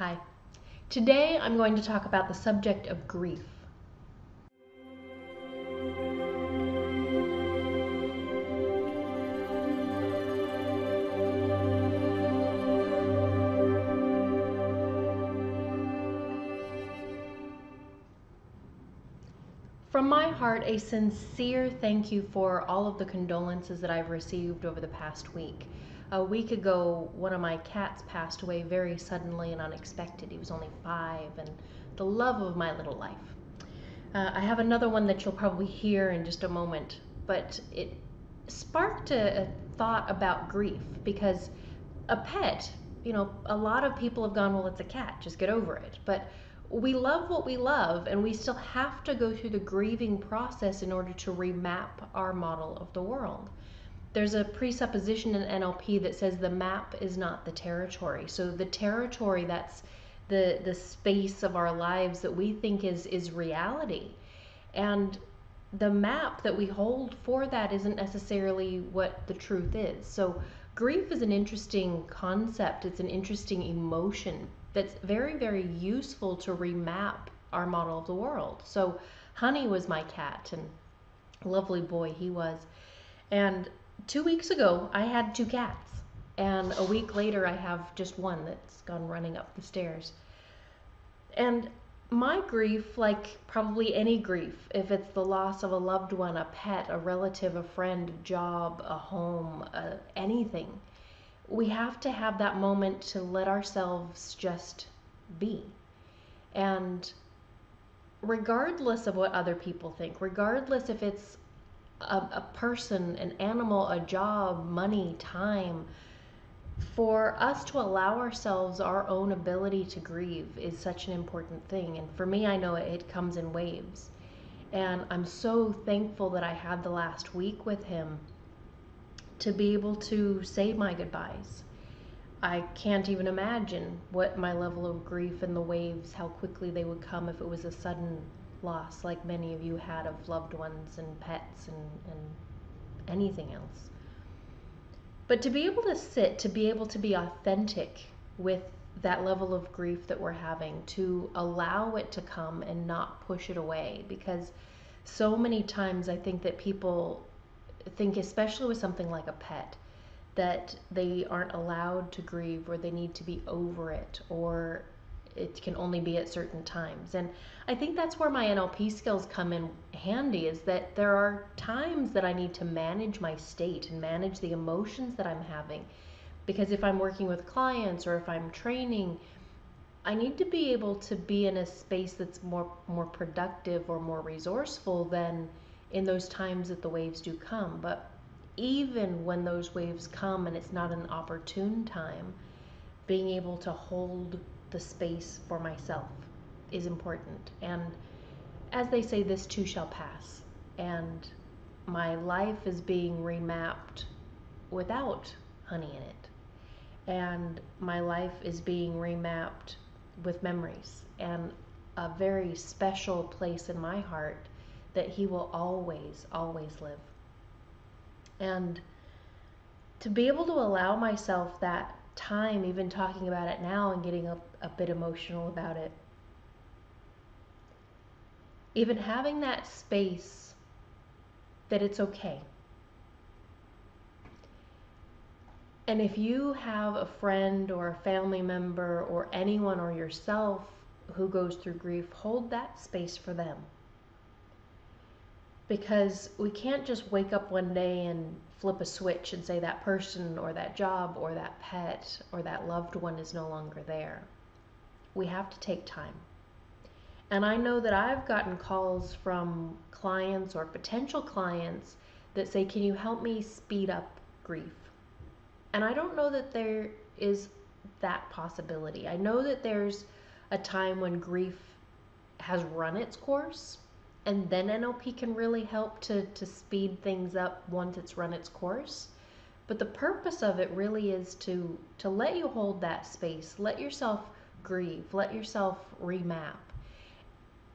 Hi. Today I'm going to talk about the subject of grief. From my heart, a sincere thank you for all of the condolences that I've received over the past week. A week ago, one of my cats passed away very suddenly and unexpected. He was only five and the love of my little life. Uh, I have another one that you'll probably hear in just a moment, but it sparked a, a thought about grief because a pet, you know, a lot of people have gone, well, it's a cat, just get over it. But we love what we love, and we still have to go through the grieving process in order to remap our model of the world. There's a presupposition in NLP that says the map is not the territory. So the territory that's the the space of our lives that we think is is reality. And the map that we hold for that isn't necessarily what the truth is. So grief is an interesting concept. It's an interesting emotion that's very, very useful to remap our model of the world. So, Honey was my cat, and lovely boy he was. And two weeks ago, I had two cats, and a week later, I have just one that's gone running up the stairs. And my grief, like probably any grief, if it's the loss of a loved one, a pet, a relative, a friend, a job, a home, uh, anything, we have to have that moment to let ourselves just be. And regardless of what other people think, regardless if it's a, a person, an animal, a job, money, time, for us to allow ourselves our own ability to grieve is such an important thing. And for me, I know it, it comes in waves. And I'm so thankful that I had the last week with him to be able to say my goodbyes. I can't even imagine what my level of grief and the waves, how quickly they would come if it was a sudden loss, like many of you had of loved ones and pets and, and anything else. But to be able to sit, to be able to be authentic with that level of grief that we're having, to allow it to come and not push it away, because so many times I think that people think, especially with something like a pet, that they aren't allowed to grieve or they need to be over it or it can only be at certain times. And I think that's where my NLP skills come in handy is that there are times that I need to manage my state and manage the emotions that I'm having. Because if I'm working with clients or if I'm training, I need to be able to be in a space that's more more productive or more resourceful than in those times that the waves do come. But even when those waves come and it's not an opportune time, being able to hold the space for myself is important. And as they say, this too shall pass. And my life is being remapped without honey in it. And my life is being remapped with memories and a very special place in my heart that He will always, always live. And to be able to allow myself that time, even talking about it now and getting a, a bit emotional about it, even having that space that it's okay. And if you have a friend or a family member or anyone or yourself who goes through grief, hold that space for them because we can't just wake up one day and flip a switch and say that person or that job or that pet or that loved one is no longer there. We have to take time. And I know that I've gotten calls from clients or potential clients that say, Can you help me speed up grief? And I don't know that there is that possibility. I know that there's a time when grief has run its course and then NLP can really help to, to speed things up once it's run its course. But the purpose of it really is to to let you hold that space, let yourself grieve, let yourself remap,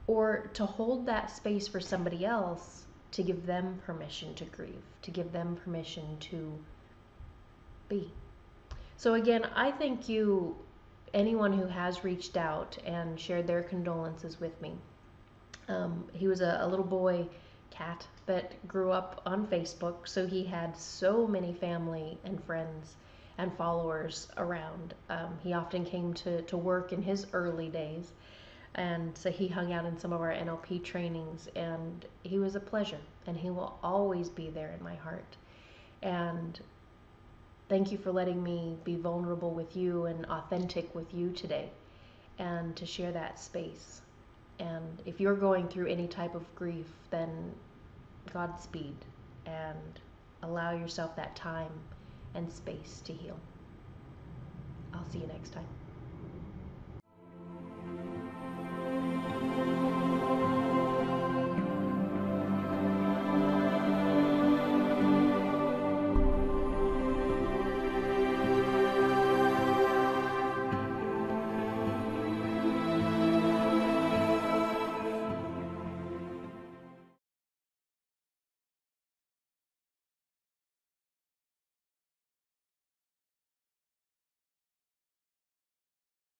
or to hold that space for somebody else to give them permission to grieve, to give them permission to be. So again, I thank you anyone who has reached out and shared their condolences with me. Um, he was a, a little boy cat that grew up on Facebook, so he had so many family and friends and followers around. Um, he often came to, to work in his early days, and so he hung out in some of our NLP trainings, and he was a pleasure, and he will always be there in my heart. And thank you for letting me be vulnerable with you and authentic with you today, and to share that space. And if you're going through any type of grief, then Godspeed and allow yourself that time and space to heal. I'll see you next time.